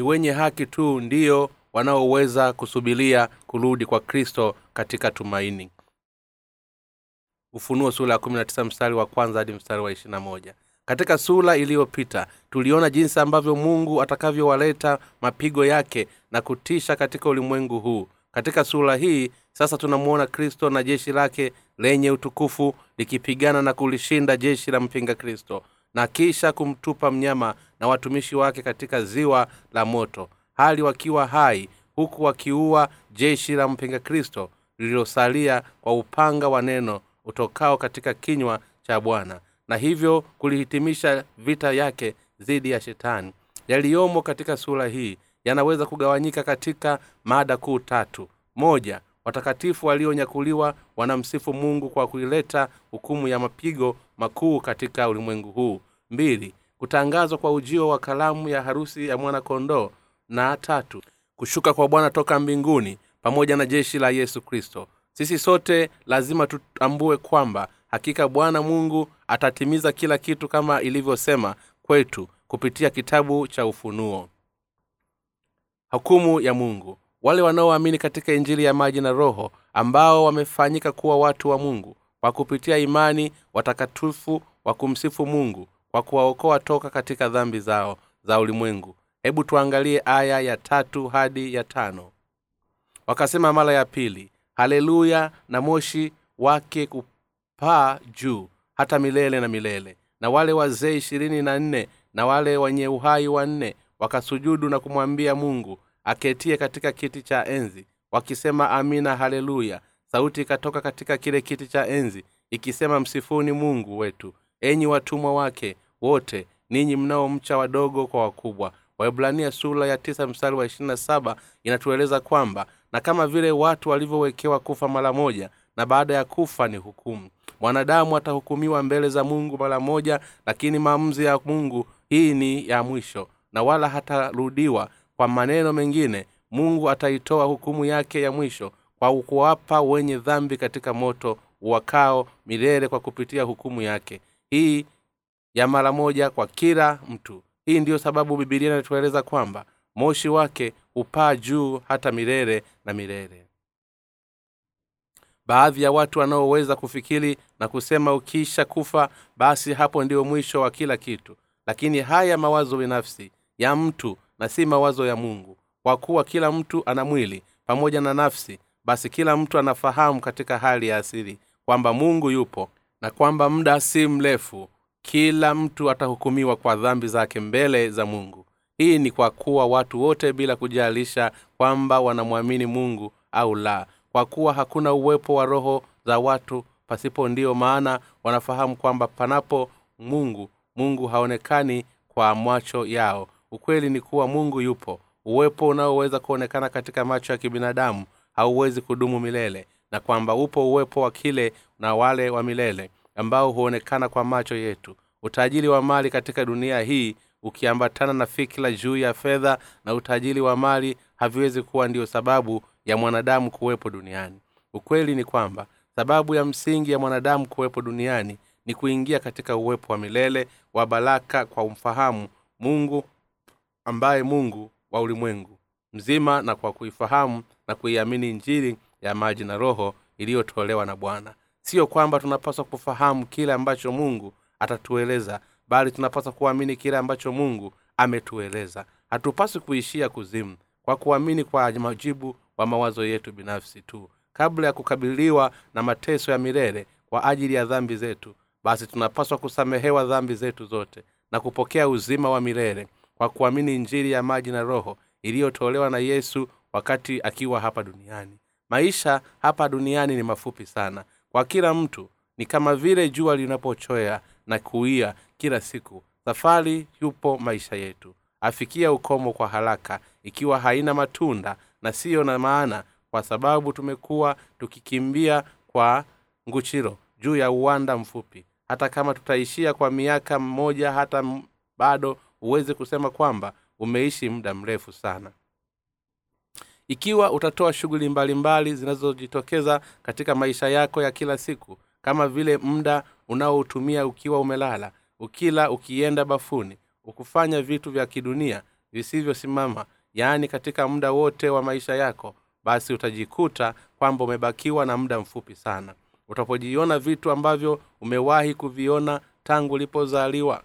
ni wenye haki tu ndiyo wanaoweza kusubilia kurudi kwa kristo katika tumaini. Ufunuo sura ya mstari wa kwanza hadi mstari wa ishirina moja. Katika sura iliyopita tuliona jinsi ambavyo mungu atakavyowaleta mapigo yake na kutisha katika ulimwengu huu. Katika sura hii sasa tunamuona kristo na jeshi lake lenye utukufu likipigana na kulishinda jeshi la mpinga kristo na kisha kumtupa mnyama na watumishi wake katika ziwa la moto hali wakiwa hai huku wakiua jeshi la mpinga kristo lililosalia kwa upanga wa neno utokao katika kinywa cha bwana. Na hivyo kulihitimisha vita yake dhidi ya shetani. Yaliyomo katika sura hii yanaweza kugawanyika katika mada kuu tatu. Moja watakatifu walionyakuliwa wanamsifu mungu kwa kuileta hukumu ya mapigo makuu katika ulimwengu huu. Mbili kutangazwa kwa ujio wa kalamu ya harusi ya mwanakondoo. Na tatu kushuka kwa bwana toka mbinguni pamoja na jeshi la yesu kristo. Sisi sote lazima tutambue kwamba hakika bwana mungu atatimiza kila kitu kama ilivyosema kwetu kupitia kitabu cha ufunuo. Hukumu ya mungu. Wale wanaoamini katika injili ya maji na roho ambao wamefanyika kuwa watu wa mungu kwa kupitia imani watakatifu wa kumsifu mungu kwa kuwaokoa toka katika dhambi zao za ulimwengu. Hebu tuangalie aya ya tatu hadi ya tano. Wakasema mara ya pili haleluya na moshi wake kupaa juu hata milele na milele. Na wale wazee ishirini na nne na wale wenye uhai wanne wakasujudu na kumwambia mungu aketie katika kiti cha enzi wakisema amina haleluya sauti ikatoka katika kile kiti cha enzi ikisema msifuni mungu wetu enyi watumwa wake wote ninyi mnaomcha wadogo kwa wakubwa. Waibrania sura ya tisa mstari wa ishirina saba inatueleza kwamba na kama vile watu walivyowekewa kufa mara moja na baada ya kufa ni hukumu. Mwanadamu atahukumiwa mbele za mungu mara moja lakini maamuzi ya mungu hii ni ya mwisho na wala hatarudiwa kwa maneno mengine. Mungu ataitoa hukumu yake ya mwisho kwa kuwapa wenye dhambi katika moto wakao milele kwa kupitia hukumu yake. Hii ya mara moja kwa kila mtu. Hii ndiyo sababu bibilia inatueleza kwamba moshi wake hupaa juu hata milele na milele. Baadhi ya watu wanaoweza kufikiri na kusema ukiisha kufa basi hapo ndio mwisho wa kila kitu. Lakini haya mawazo binafsi ya mtu na si mawazo ya mungu. Kwa kuwa kila mtu ana mwili pamoja na nafsi basi kila mtu anafahamu katika hali ya asili kwamba mungu yupo na kwamba muda si mrefu kila mtu atahukumiwa kwa dhambi zake mbele za mungu. Hii ni kwa kuwa watu wote bila kujalisha kwamba wanamwamini mungu au la. Kwa kuwa hakuna uwepo wa roho za watu pasipo ndiyo maana wanafahamu kwamba panapo mungu mungu haonekani kwa macho yao. Ukweli ni kuwa mungu yupo. Uwepo unaoweza kuonekana katika macho ya kibinadamu hauwezi kudumu milele na kwamba upo uwepo wa kile na wale wa milele ambao huonekana kwa macho yetu. Utajiri wa mali katika dunia hii ukiambatana na fikira juu ya fedha na utajiri wa mali haviwezi kuwa ndiyo sababu ya mwanadamu kuwepo duniani. Ukweli ni kwamba sababu ya msingi ya mwanadamu kuwepo duniani ni kuingia katika uwepo wa milele wa baraka kwa umfahamu mungu ambaye mungu wa ulimwengu mzima na kwa kuifahamu na kuiamini njiri ya maji na roho iliyotolewa na bwana. Siyo kwamba tunapaswa kufahamu kile ambacho mungu atatueleza bali tunapaswa kuamini kile ambacho mungu ametueleza. Hatupaswi kuishia kuzimu kwa kuamini kwa majibu wa mawazo yetu binafsi tu. Kabla ya kukabiliwa na mateso ya milele kwa ajili ya dhambi zetu basi tunapaswa kusamehewa dhambi zetu zote na kupokea uzima wa milele kwa kuamini injili ya maji na roho iliyotolewa na yesu wakati akiwa hapa duniani. Maisha hapa duniani ni mafupi sana. Kwa kila mtu ni kama vile jua linapochoya na kuia kila siku. Safari yupo maisha yetu. Afikia ukomo kwa haraka ikiwa haina matunda na siyo na maana kwa sababu tumekuwa tukikimbia kwa nguchiro juu ya uwanda mfupi. Hata kama tutaishia kwa miaka mmoja hata m- bado huwezi kusema kwamba umeishi muda mrefu sana. Ikiwa utatoa shughuli mbalimbali zinazojitokeza katika maisha yako ya kila siku kama vile muda unaoutumia ukiwa umelala ukila ukienda bafuni ukufanya vitu vya kidunia visivyosimama yaani katika muda wote wa maisha yako basi utajikuta kwamba umebakiwa na muda mfupi sana. Utapojiona vitu ambavyo umewahi kuviona tangu ulipozaliwa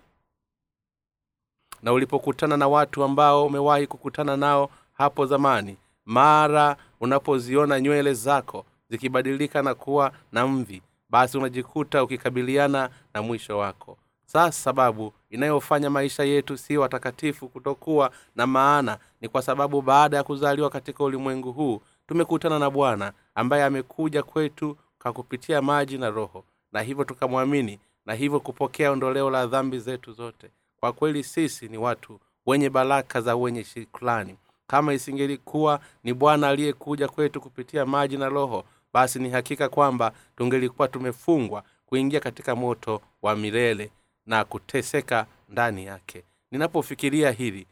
na ulipokutana na watu ambao umewahi kukutana nao hapo zamani mara unapoziona nywele zako zikibadilika na kuwa na mvi basi unajikuta ukikabiliana na mwisho wako. Sasa sababu inayofanya maisha yetu si watakatifu kutokuwa na maana ni kwa sababu baada ya kuzaliwa katika ulimwengu huu tumekutana na bwana ambaye amekuja kwetu kwa kupitia maji na roho na hivyo tukamwamini na hivyo kupokea ondoleo la dhambi zetu zote kwa kweli sisi ni watu wenye baraka za wenye shukrani kama isingelikuwa ni bwana aliyekuja kwetu kupitia maji na roho basi ni hakika kwamba tungelikuwa tumefungwa kuingia katika moto wa milele na kuteseka ndani yake. Ninapofikiria hili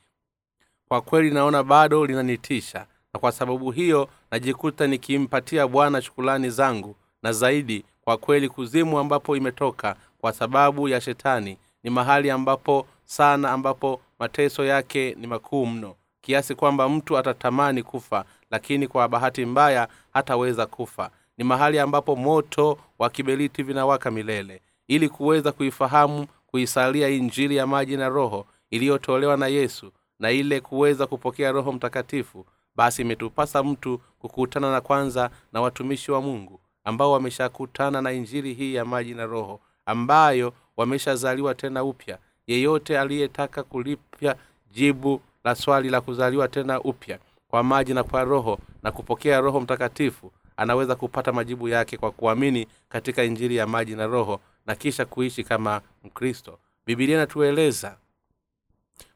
kwa kweli naona bado linanitisha na kwa sababu hiyo najikuta nikimpatia bwana shukulani zangu na zaidi kwa kweli kuzimu ambapo imetoka kwa sababu ya shetani ni mahali ambapo sana ambapo mateso yake ni makuu mno. Kiasi kwamba mtu atatamani kufa lakini kwa bahati mbaya hataweza kufa. Ni mahali ambapo moto wa kiberiti vinawaka milele. Ili kuweza kuifahamu kuisalia injili ya maji na roho iliyotolewa na yesu na ile kuweza kupokea roho mtakatifu basi imetupasa mtu kukutana na kwanza na watumishi wa mungu ambao wameshakutana na injili hii ya maji na roho ambayo wameshazaliwa tena upya yeyote aliyetaka kulipya jibu la swali la kuzaliwa tena upya kwa maji na kwa roho na kupokea roho mtakatifu anaweza kupata majibu yake kwa kuamini katika injili ya maji na roho na kisha kuishi kama mkristo. Bibilia inatueleza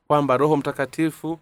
kwamba roho mtakatifu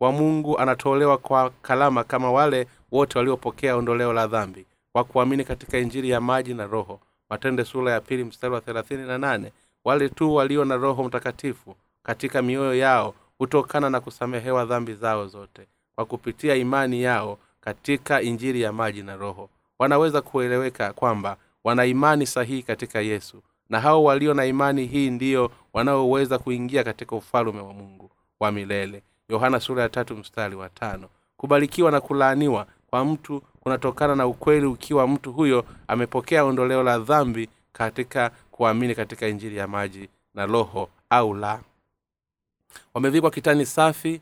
wa mungu anatolewa kwa kalama kama wale wote waliopokea ondoleo la dhambi kwa kuamini katika injili ya maji na roho. Matende sura ya pili mstari wa thelathini na nane wale tu walio na roho mtakatifu katika mioyo yao hutokana na kusamehewa dhambi zao zote kwa kupitia imani yao katika injiri ya maji na roho. Wanaweza kueleweka kwamba wana imani sahihi katika yesu na hao walio na imani hii ndiyo wanaoweza kuingia katika ufalume wa mungu wa milele. Yohana sura ya tatu mstari wa tano. Kubarikiwa na kulaaniwa kwa mtu kunatokana na ukweli ukiwa mtu huyo amepokea ondoleo la dhambi katika kuamini katika injili ya maji na roho au la. Wamevikwa kitani safi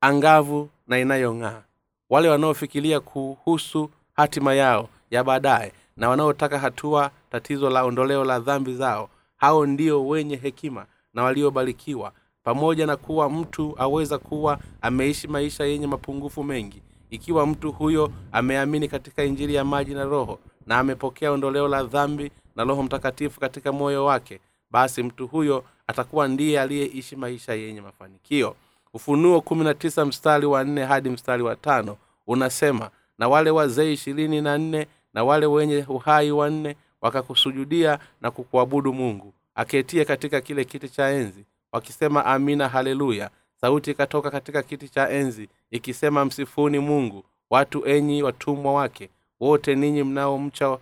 angavu na inayong'aa. Wale wanaofikiria kuhusu hatima yao ya baadaye na wanaotaka hatua tatizo la ondoleo la dhambi zao hao ndio wenye hekima na waliobarikiwa pamoja na kuwa mtu aweza kuwa ameishi maisha yenye mapungufu mengi. Ikiwa mtu huyo ameamini katika injili ya maji na roho na amepokea ondoleo la dhambi na roho mtakatifu katika moyo wake basi mtu huyo atakuwa ndiye aliyeishi maisha yenye mafanikio. Ufunuo kumi na tisa mstari wa nne hadi mstari wa tano unasema na wale wazee ishirini na nne na wale wenye uhai wanne wakakusujudia na kukuabudu mungu aketie katika kile kiti cha enzi wakisema amina haleluya sauti ikatoka katika kiti cha enzi ikisema msifuni mungu watu enyi watumwa wake wote ninyi mnaomcha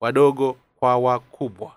wadogo kwa wakubwa.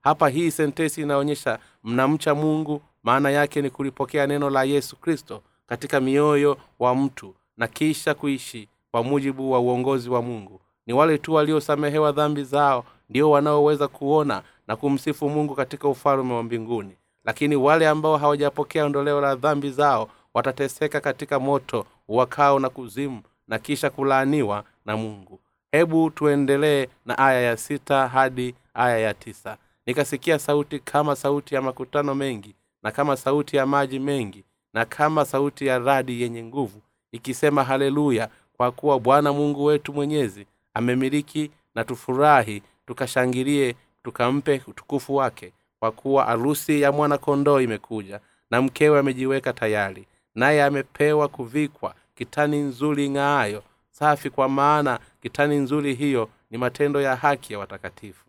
Hapa hii sentesi inaonyesha mnamcha mungu maana yake ni kulipokea neno la yesu kristo katika mioyo wa mtu na kisha kuishi kwa mujibu wa uongozi wa mungu. Ni wale tu waliosamehewa dhambi zao ndio wanaoweza kuona na kumsifu mungu katika ufalume wa mbinguni. Lakini wale ambao hawajapokea ondoleo la dhambi zao watateseka katika moto wakao na kuzimu na kisha kulaaniwa na mungu hebu tuendelee na aya ya sita hadi aya ya tisa. Nikasikia sauti kama sauti ya makutano mengi na kama sauti ya maji mengi na kama sauti ya radi yenye nguvu ikisema haleluya kwa kuwa bwana mungu wetu mwenyezi amemiliki na tufurahi tukashangilie tukampe utukufu wake kwa kuwa arusi ya mwana-kondoo imekuja na mkewe amejiweka tayari naye amepewa kuvikwa kitani nzuri ng'aayo safi kwa maana kitani nzuri hiyo ni matendo ya haki ya watakatifu.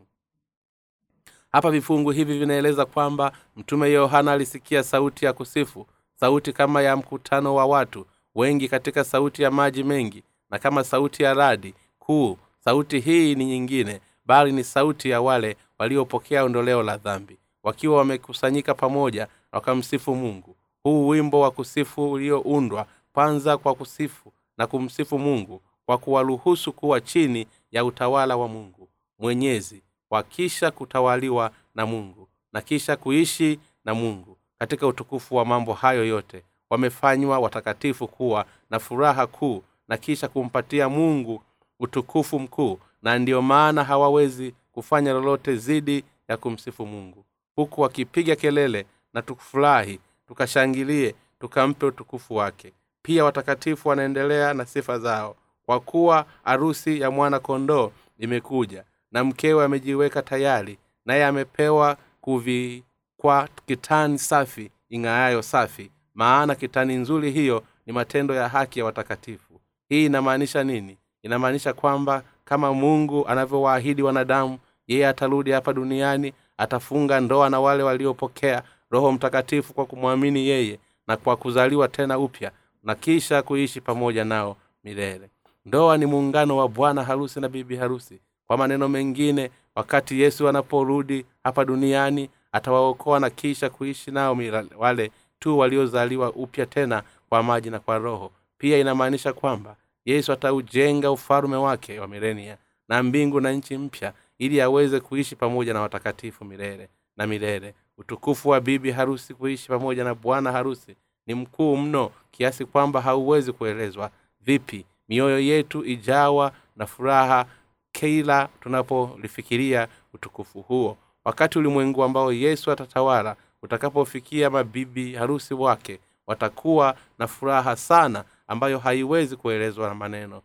Hapa vifungu hivi vinaeleza kwamba mtume yohana alisikia sauti ya kusifu sauti kama ya mkutano wa watu wengi katika sauti ya maji mengi na kama sauti ya radi kuu. Sauti hii ni nyingine bali ni sauti ya wale waliopokea ondoleo la dhambi wakiwa wamekusanyika pamoja wakamsifu mungu. Huu wimbo wa kusifu ulioundwa kwanza kwa kusifu na kumsifu mungu kwa kuwaruhusu kuwa chini ya utawala wa mungu mwenyezi wakisha kutawaliwa na mungu na kisha kuishi na mungu. Katika utukufu wa mambo hayo yote wamefanywa watakatifu kuwa na furaha kuu na kisha kumpatia mungu utukufu mkuu na ndiyo maana hawawezi kufanya lolote zidi ya kumsifu mungu. Huku wakipiga kelele na tukufurahi tukashangilie tukampe utukufu wake pia watakatifu wanaendelea na sifa zao. Kwa kuwa arusi ya mwana kondoo imekuja na mkewe amejiweka tayari naye amepewa kuvikwa kitani safi ing'aayo safi. Maana kitani nzuri hiyo ni matendo ya haki ya watakatifu. Hii inamaanisha nini? Inamaanisha kwamba kama mungu anavyowaahidi wanadamu yeye atarudi hapa duniani atafunga ndoa na wale waliopokea roho mtakatifu kwa kumwamini yeye na kwa kuzaliwa tena upya na kisha kuishi pamoja nao milele. Ndoa ni muungano wa bwana harusi na bibi harusi. Kwa maneno mengine wakati yesu anaporudi hapa duniani atawaokoa na kisha kuishi nao wale tu waliozaliwa upya tena kwa maji na kwa roho. Pia inamaanisha kwamba yesu ataujenga ufalume wake wa milenia na mbingu na nchi mpya ili aweze kuishi pamoja na watakatifu milele na milele. Utukufu wa bibi harusi kuishi pamoja na bwana harusi ni mkuu mno kiasi kwamba hauwezi kuelezwa vipi. Mioyo yetu ijawa na furaha kila tunapolifikiria utukufu huo. Wakati ulimwengu ambao yesu atatawala utakapofikia mabibi harusi wake watakuwa na furaha sana ambayo haiwezi kuelezwa na maneno.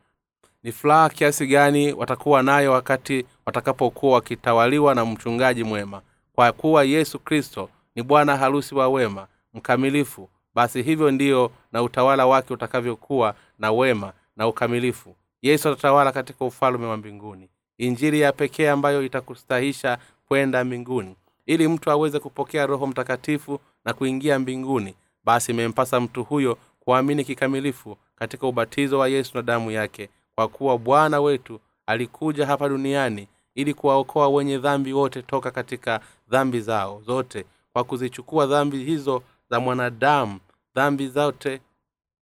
Ni furaha kiasi gani watakuwa nayo wakati watakapokuwa wakitawaliwa na mchungaji mwema? Kwa kuwa yesu kristo ni bwana harusi wa wema mkamilifu basi hivyo ndiyo na utawala wake utakavyokuwa na wema na ukamilifu. Yesu atatawala katika ufalume wa mbinguni. Injiri ya pekee ambayo itakustahisha kwenda mbinguni. Ili mtu aweze kupokea roho mtakatifu na kuingia mbinguni basi imempasa mtu huyo kuamini kikamilifu katika ubatizo wa yesu na damu yake kwa kuwa bwana wetu alikuja hapa duniani ili kuwaokoa wenye dhambi wote toka katika dhambi zao zote kwa kuzichukua dhambi hizo za mwanadamu dhambi zote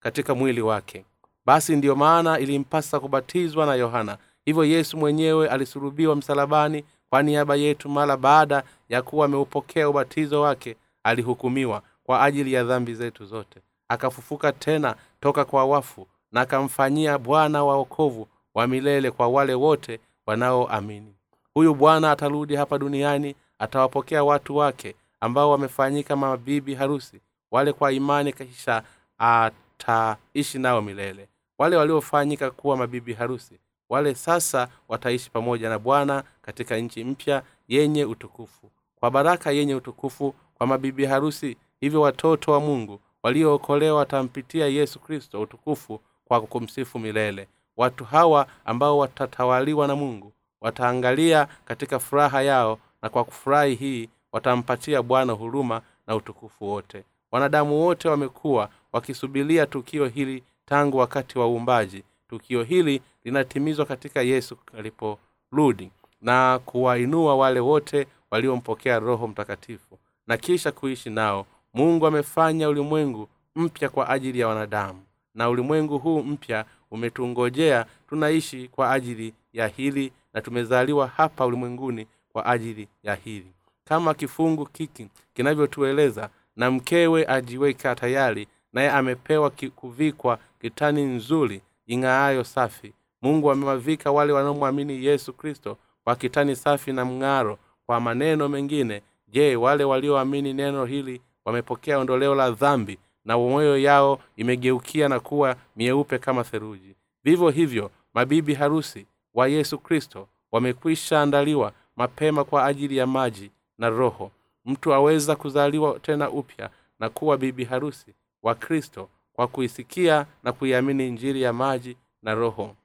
katika mwili wake. Basi ndiyo maana ilimpasa kubatizwa na yohana. Hivyo yesu mwenyewe alisurubiwa msalabani. Kwa niaba yetu mara baada ya kuwa ameupokea ubatizo wake alihukumiwa kwa ajili ya dhambi zetu zote. Akafufuka tena toka kwa wafu na akamfanyia bwana wa okovu wa milele kwa wale wote wanaoamini. Huyu bwana atarudi hapa duniani atawapokea watu wake ambao wamefanyika mabibi harusi wale kwa imani kisha ataishi nao milele. Wale waliofanyika kuwa mabibi harusi wale sasa wataishi pamoja na bwana katika nchi mpya yenye utukufu. Kwa baraka yenye utukufu kwa mabibi harusi hivyo watoto wa mungu waliookolewa watampitia yesu kristo utukufu kwa kumsifu milele. Watu hawa ambao watatawaliwa na mungu wataangalia katika furaha yao na kwa kufurahi hii watampatia bwana huruma na utukufu wote wanadamu wote wamekuwa wakisubilia tukio hili tangu wakati wa uumbaji. Tukio hili linatimizwa katika yesu aliporudi na kuwainua wale wote waliompokea roho mtakatifu na kisha kuishi nao. Mungu amefanya ulimwengu mpya kwa ajili ya wanadamu na ulimwengu huu mpya umetungojea tunaishi kwa ajili ya hili na tumezaliwa hapa ulimwenguni kwa ajili ya hili. Kama kifungu kiki kinavyotueleza na mkewe ajiweka tayari naye amepewa kuvikwa kitani nzuri ing'aayo safi. Mungu amewavika wale wanaomwamini yesu kristo kwa kitani safi na mng'aro. Kwa maneno mengine je wale walioamini neno hili wamepokea ondoleo la dhambi na moyo yao imegeukia na kuwa mieupe kama theruji vivyo hivyo mabibi harusi wa yesu kristo wamekwisha andaliwa mapema kwa ajili ya maji na roho mtu aweza kuzaliwa tena upya na kuwa bibi harusi wa kristo kwa kuisikia na kuiamini njiri ya maji na roho.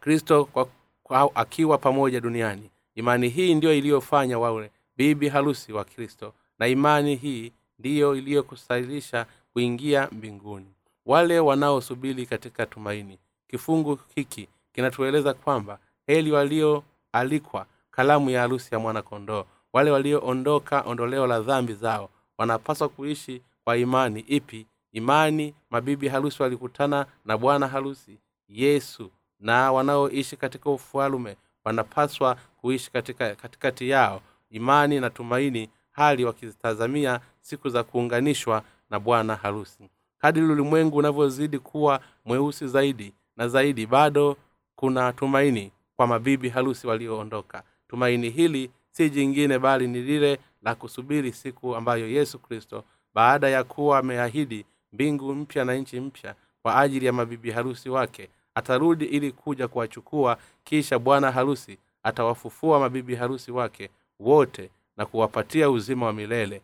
Kristo kwa, kwa, akiwa pamoja duniani. Imani hii ndiyo iliyofanya wawe bibi harusi wa kristo na imani hii ndiyo iliyokusahilisha kuingia mbinguni. Wale wanaosubiri katika tumaini kifungu hiki kinatueleza kwamba heli walioalikwa kalamu ya harusi ya mwanakondoo wale walioondoka ondoleo la dhambi zao wanapaswa kuishi kwa imani. Ipi? Imani mabibi harusi walikutana na bwana harusi yesu na wanaoishi katika ufalume wanapaswa kuishi katika katikati yao. Imani na tumaini hali wakizitazamia siku za kuunganishwa na bwana harusi. Kadiri ulimwengu unavyozidi kuwa mweusi zaidi na zaidi bado kuna tumaini kwa mabibi harusi walioondoka. Tumaini hili si jingine bali ni lile la kusubiri siku ambayo yesu kristo baada ya kuwa ameahidi mbingu mpya na nchi mpya kwa ajili ya mabibi harusi wake atarudi ili kuja kuwachukua kisha bwana harusi atawafufua mabibi harusi wake wote na kuwapatia uzima wa milele.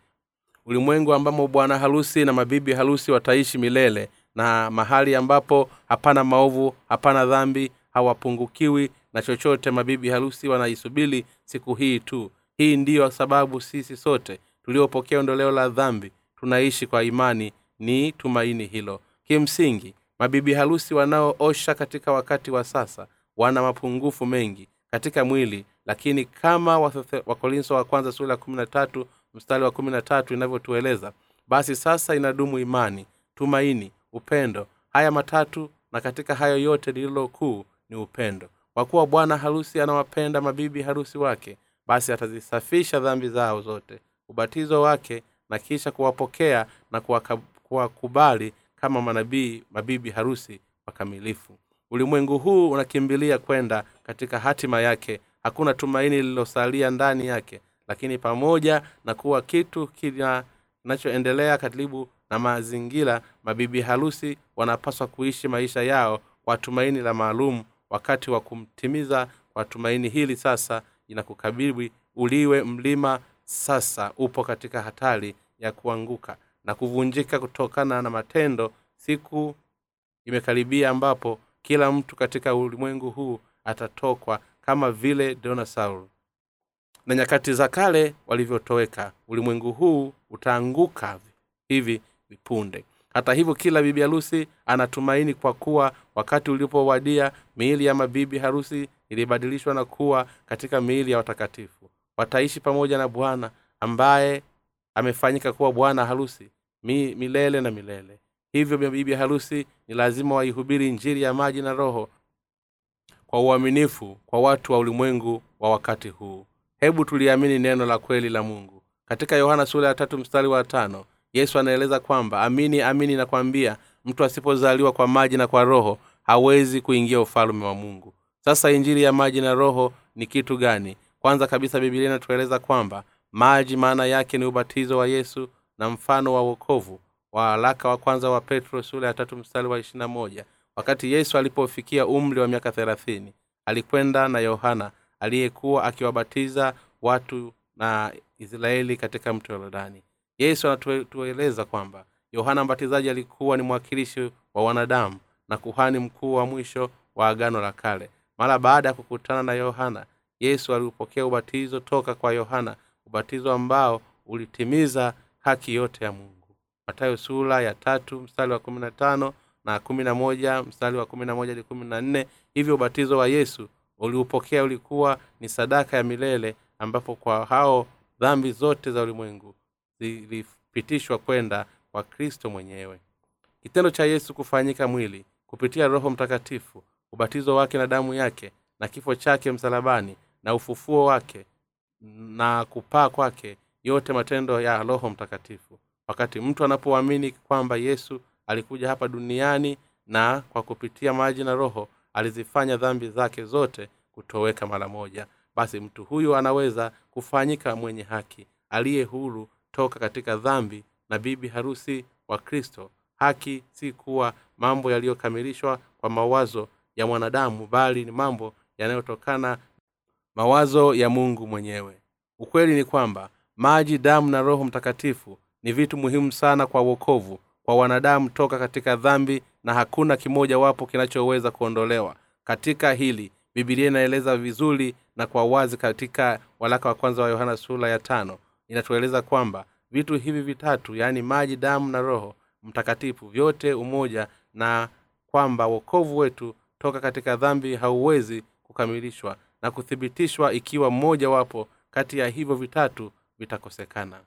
Ulimwengu ambamo bwana harusi na mabibi harusi wataishi milele na mahali ambapo hapana maovu hapana dhambi hawapungukiwi na chochote mabibi harusi wanaisubili siku hii tu. Hii ndiyo sababu sisi sote tuliopokea ondoleo la dhambi tunaishi kwa imani. Ni tumaini hilo. Kimsingi mabibi harusi wanaoosha katika wakati wa sasa wana mapungufu mengi katika mwili lakini kama wakorinso wa kwanza sura ya kumi na tatu mstari wa kumi na tatu inavyotueleza basi sasa inadumu imani tumaini upendo. Haya matatu na katika hayo yote lililo kuu ni upendo kwa kuwa bwana harusi anawapenda mabibi harusi wake basi atazisafisha dhambi zao zote ubatizo wake na kisha kuwapokea na kuwakubali kama manabii mabibi harusi wakamilifu. Ulimwengu huu unakimbilia kwenda katika hatima yake. Hakuna tumaini lililosalia ndani yake lakini pamoja na kuwa kitu kinachoendelea karibu na mazingira mabibi harusi wanapaswa kuishi maisha yao kwa tumaini la maalum wakati wa kumtimiza kwa tumaini hili sasa inakukabili uliwe mlima sasa upo katika hatari ya kuanguka na kuvunjika kutokana na matendo. Siku imekaribia ambapo kila mtu katika ulimwengu huu atatokwa kama vile dinosaur. Na nyakati za kale walivyotoweka ulimwengu huu utaanguka hivi vipunde hata hivyo kila bibi harusi anatumaini kwa kuwa wakati ulipowadia miili ya mabibi harusi ilibadilishwa na kuwa katika miili ya watakatifu. Wataishi pamoja na bwana ambaye amefanyika kuwa bwana harusi mi, milele na milele. Hivyo bibi harusi ni lazima waihubiri njiri ya maji na roho kwa uaminifu kwa watu wa ulimwengu wa wakati huu. Hebu tuliamini neno la kweli la mungu. Katika yohana sura ya tatu mstari wa tano yesu anaeleza kwamba amini amini nakwambia mtu asipozaliwa kwa maji na kwa roho hawezi kuingia ufalume wa mungu. Sasa injili ya maji na roho ni kitu gani? Kwanza kabisa bibilia inatueleza kwamba maji maana yake ni ubatizo wa yesu na mfano wa wokovu. Wa haraka wa kwanza wa petro sura ya tatu mstari wa ishirina moja. Wakati yesu alipofikia umri wa miaka thelathini alikwenda na yohana aliyekuwa akiwabatiza watu na israeli katika mto yorodani yesu anatueleza kwamba yohana mbatizaji alikuwa ni mwakilishi wa wanadamu na kuhani mkuu wa mwisho wa agano la kale. Mara baada ya kukutana na yohana yesu aliupokea ubatizo toka kwa yohana ubatizo ambao ulitimiza haki yote ya mungu. Matayo sura ya tatu mstari wa kumi na tano na kumi na moja mstari wa kumi na moja hadi kumi na nne. Hivyo ubatizo wa yesu uliupokea ulikuwa ni sadaka ya milele ambapo kwa hao dhambi zote za ulimwengu zilipitishwa kwenda kwa kristo mwenyewe. Kitendo cha yesu kufanyika mwili kupitia roho mtakatifu ubatizo wake na damu yake na kifo chake msalabani na ufufuo wake na kupaa kwake yote matendo ya roho mtakatifu. Wakati mtu anapoamini kwamba yesu alikuja hapa duniani na kwa kupitia maji na roho alizifanya dhambi zake zote kutoweka mara moja basi mtu huyu anaweza kufanyika mwenye haki aliye huru toka katika dhambi na bibi harusi wa kristo. Haki si kuwa mambo yaliyokamilishwa kwa mawazo ya mwanadamu bali ni mambo yanayotokana mawazo ya mungu mwenyewe. Ukweli ni kwamba maji damu na roho mtakatifu ni vitu muhimu sana kwa uokovu kwa wanadamu toka katika dhambi na hakuna kimoja wapo kinachoweza kuondolewa. Katika hili bibilia inaeleza vizuri na kwa wazi katika walaka wa kwanza wa yohana sura ya tano inatueleza kwamba vitu hivi vitatu yaani maji damu na roho mtakatifu vyote umoja na kwamba wokovu wetu toka katika dhambi hauwezi kukamilishwa na kuthibitishwa ikiwa mmoja wapo kati ya hivyo vitatu vitakosekana.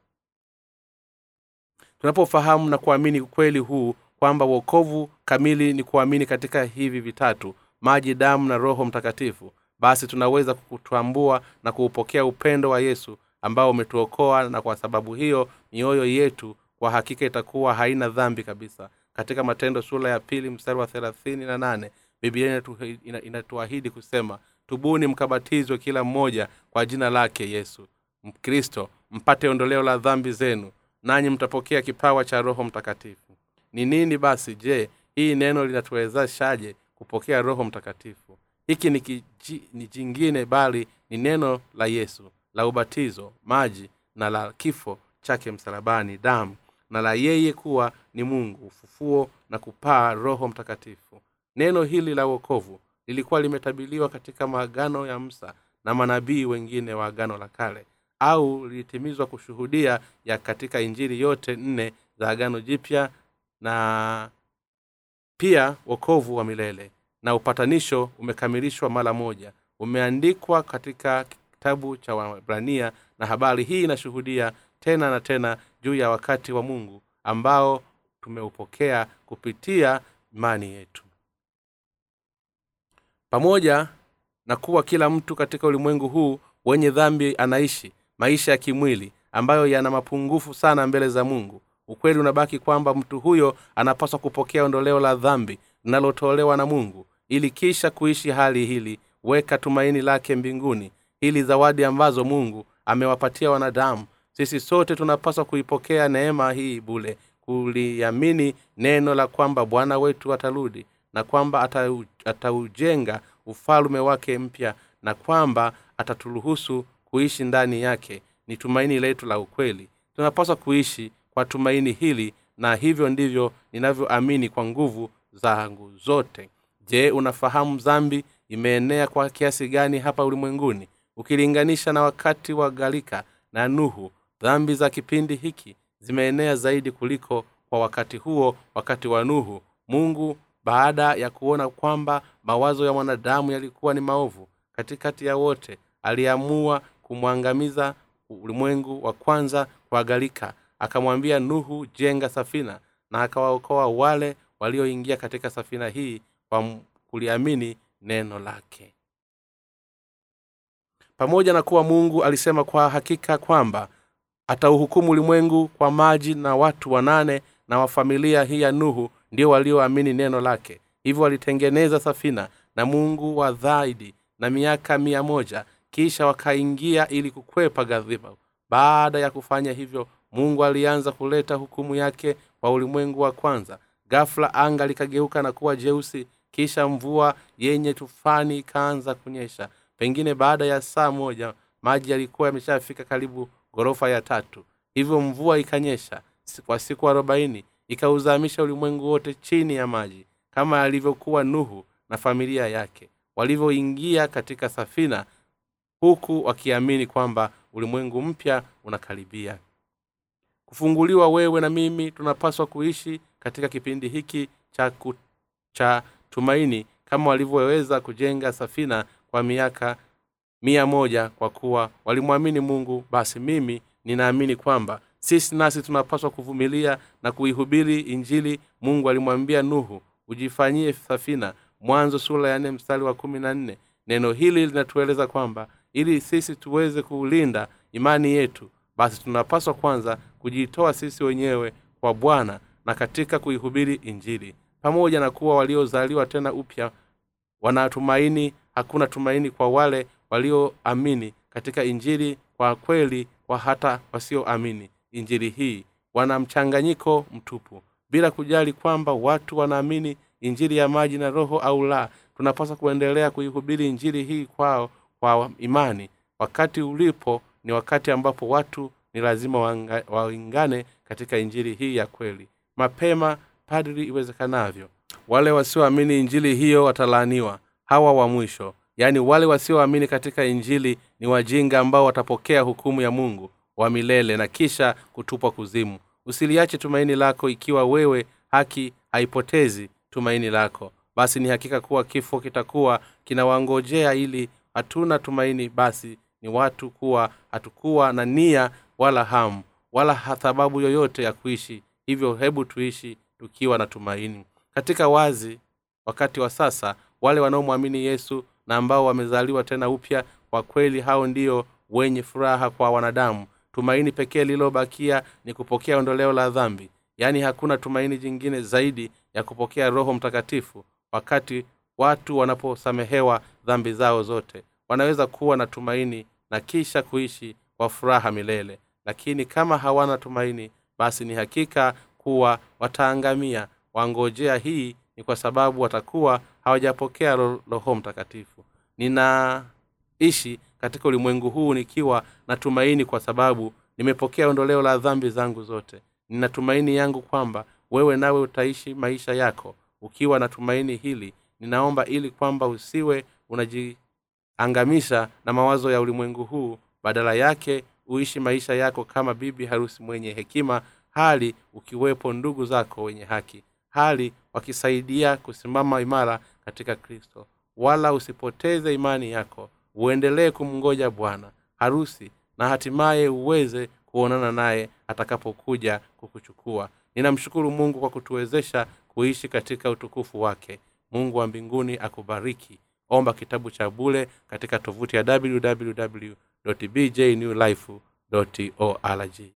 Tunapofahamu na kuamini ukweli huu kwamba uokovu kamili ni kuamini katika hivi vitatu maji damu na roho mtakatifu basi tunaweza kutambua na kuupokea upendo wa yesu ambao umetuokoa na kwa sababu hiyo mioyo yetu kwa hakika itakuwa haina dhambi kabisa. Katika matendo sura ya pili mstari wa thelathini na nane biblia inatu- ina- inatuahidi kusema tubuni mkabatizwe kila mmoja kwa jina lake yesu. Mkristo mpate ondoleo la dhambi zenu nanyi mtapokea kipawa cha roho mtakatifu. Ni nini basi? Je hii neno linatuwezeshaje kupokea roho mtakatifu? Hiki ni, kiji, ni jingine bali ni neno la yesu la ubatizo maji na la kifo chake msalabani damu na la yeye kuwa ni mungu ufufuo na kupaa roho mtakatifu. Neno hili la uokovu lilikuwa limetabiliwa katika maagano ya msa na manabii wengine wa agano la kale au lilitimizwa kushuhudia ya katika injili yote nne za agano jipya na pia wokovu wa milele. Na upatanisho umekamilishwa mara moja. Umeandikwa katika kitabu cha wabrania na habari hii inashuhudia tena na tena juu ya wakati wa mungu ambao tumeupokea kupitia imani yetu. Pamoja na kuwa kila mtu katika ulimwengu huu wenye dhambi anaishi maisha ya kimwili ambayo yana mapungufu sana mbele za mungu ukweli unabaki kwamba mtu huyo anapaswa kupokea ondoleo la dhambi linalotolewa na mungu ili kisha kuishi hali hili weka tumaini lake mbinguni hili zawadi ambazo mungu amewapatia wanadamu. Sisi sote tunapaswa kuipokea neema hii bule kuliamini neno la kwamba bwana wetu atarudi na kwamba atau- ataujenga ufalume wake mpya na kwamba ataturuhusu kuishi ndani yake. Ni tumaini letu la ukweli. Tunapaswa kuishi kwa tumaini hili na hivyo ndivyo ninavyoamini kwa nguvu zangu zote. Je unafahamu dhambi imeenea kwa kiasi gani hapa ulimwenguni ukilinganisha na wakati wa galika na nuhu dhambi za kipindi hiki zimeenea zaidi kuliko kwa wakati huo wakati wa nuhu. Mungu baada ya kuona kwamba mawazo ya mwanadamu yalikuwa ni maovu katikati ya wote aliamua kumwangamiza ulimwengu wa kwanza kwa galika akamwambia nuhu jenga safina. Na akawaokoa wale walioingia katika safina hii kwa kuliamini neno lake pamoja na kuwa mungu alisema kwa hakika kwamba atauhukumu ulimwengu kwa maji na watu wanane na wa familia hii ya nuhu ndio walioamini neno lake. Hivyo walitengeneza safina na mungu wa dhaidi na miaka mia moja kisha wakaingia ili kukwepa ghadhiba baada ya kufanya hivyo mungu alianza kuleta hukumu yake kwa ulimwengu wa kwanza. Gafula anga likageuka na kuwa jeusi kisha mvua yenye tufani ikaanza kunyesha pengine baada ya saa moja maji yalikuwa yameshafika karibu ghorofa ya tatu. Hivyo mvua ikanyesha kwa siku arobaini ikauzamisha ulimwengu wote chini ya maji kama alivyokuwa nuhu na familia yake. Walivyoingia katika safina huku wakiamini kwamba ulimwengu mpya unakaribia. Kufunguliwa wewe na mimi tunapaswa kuishi katika kipindi hiki cha, ku, cha tumaini kama walivyoweza kujenga safina kwa miaka mia moja kwa kuwa walimwamini mungu basi mimi ninaamini kwamba sisi nasi tunapaswa kuvumilia na kuihubiri injili. Mungu alimwambia nuhu ujifanyie safina. Mwanzo sura ya nne mstari wa kumi na nne. Neno hili linatueleza kwamba ili sisi tuweze kulinda imani yetu basi tunapaswa kwanza kujitoa sisi wenyewe kwa bwana na katika kuihubiri injili. Pamoja na kuwa waliozaliwa tena upya wanatumaini hakuna tumaini kwa wale walioamini katika injili kwa kweli kwa hata wasioamini. Injili hii wana mchanganyiko mtupu. Bila kujali kwamba watu wanaamini injili ya maji na roho au la tunapaswa kuendelea kuihubiri injili hii kwao kwa imani. Wakati ulipo ni wakati ambapo watu ni lazima waingane katika injili hii ya kweli. Mapema padri iwezekanavyo. Wale wasioamini injili hiyo watalaaniwa hawa wa mwisho. Yaani wale wasioamini katika injili ni wajinga ambao watapokea hukumu ya mungu wa milele na kisha kutupwa kuzimu. Usiliache tumaini lako ikiwa wewe haki haipotezi tumaini lako. Basi ni hakika kuwa kifo kitakuwa kinawangojea ili hatuna tumaini basi ni watu kuwa hatukuwa na nia wala hamu wala sababu yoyote ya kuishi. Hivyo hebu tuishi tukiwa na tumaini. Katika wazi wakati wa sasa wale wanaomwamini yesu na ambao wamezaliwa tena upya kwa kweli hao ndio wenye furaha kwa wanadamu. Tumaini pekee lililobakia ni kupokea ondoleo la dhambi. Yaani hakuna tumaini jingine zaidi ya kupokea roho mtakatifu wakati watu wanaposamehewa dhambi zao zote. Wanaweza kuwa na tumaini na kisha kuishi kwa furaha milele. Lakini kama hawana tumaini basi ni hakika kuwa wataangamia. Wangojea hii ni kwa sababu watakuwa hawajapokea roho mtakatifu. Ninaishi katika ulimwengu huu nikiwa natumaini kwa sababu nimepokea ondoleo la dhambi zangu zote. Nina tumaini yangu kwamba wewe nawe utaishi maisha yako. Ukiwa na tumaini hili ninaomba ili kwamba usiwe unajiangamisha na mawazo ya ulimwengu huu. Badala yake uishi maisha yako kama bibi harusi mwenye hekima hali ukiwepo ndugu zako wenye haki hali wakisaidia kusimama imara katika kristo. Wala usipoteze imani yako. Uendelee kumngoja bwana harusi na hatimaye uweze kuonana naye atakapokuja kukuchukua. Ninamshukuru mungu kwa kutuwezesha kuishi katika utukufu wake. Mungu wa mbinguni akubariki. Omba kitabu cha bule katika tovuti ya www bjnewlife org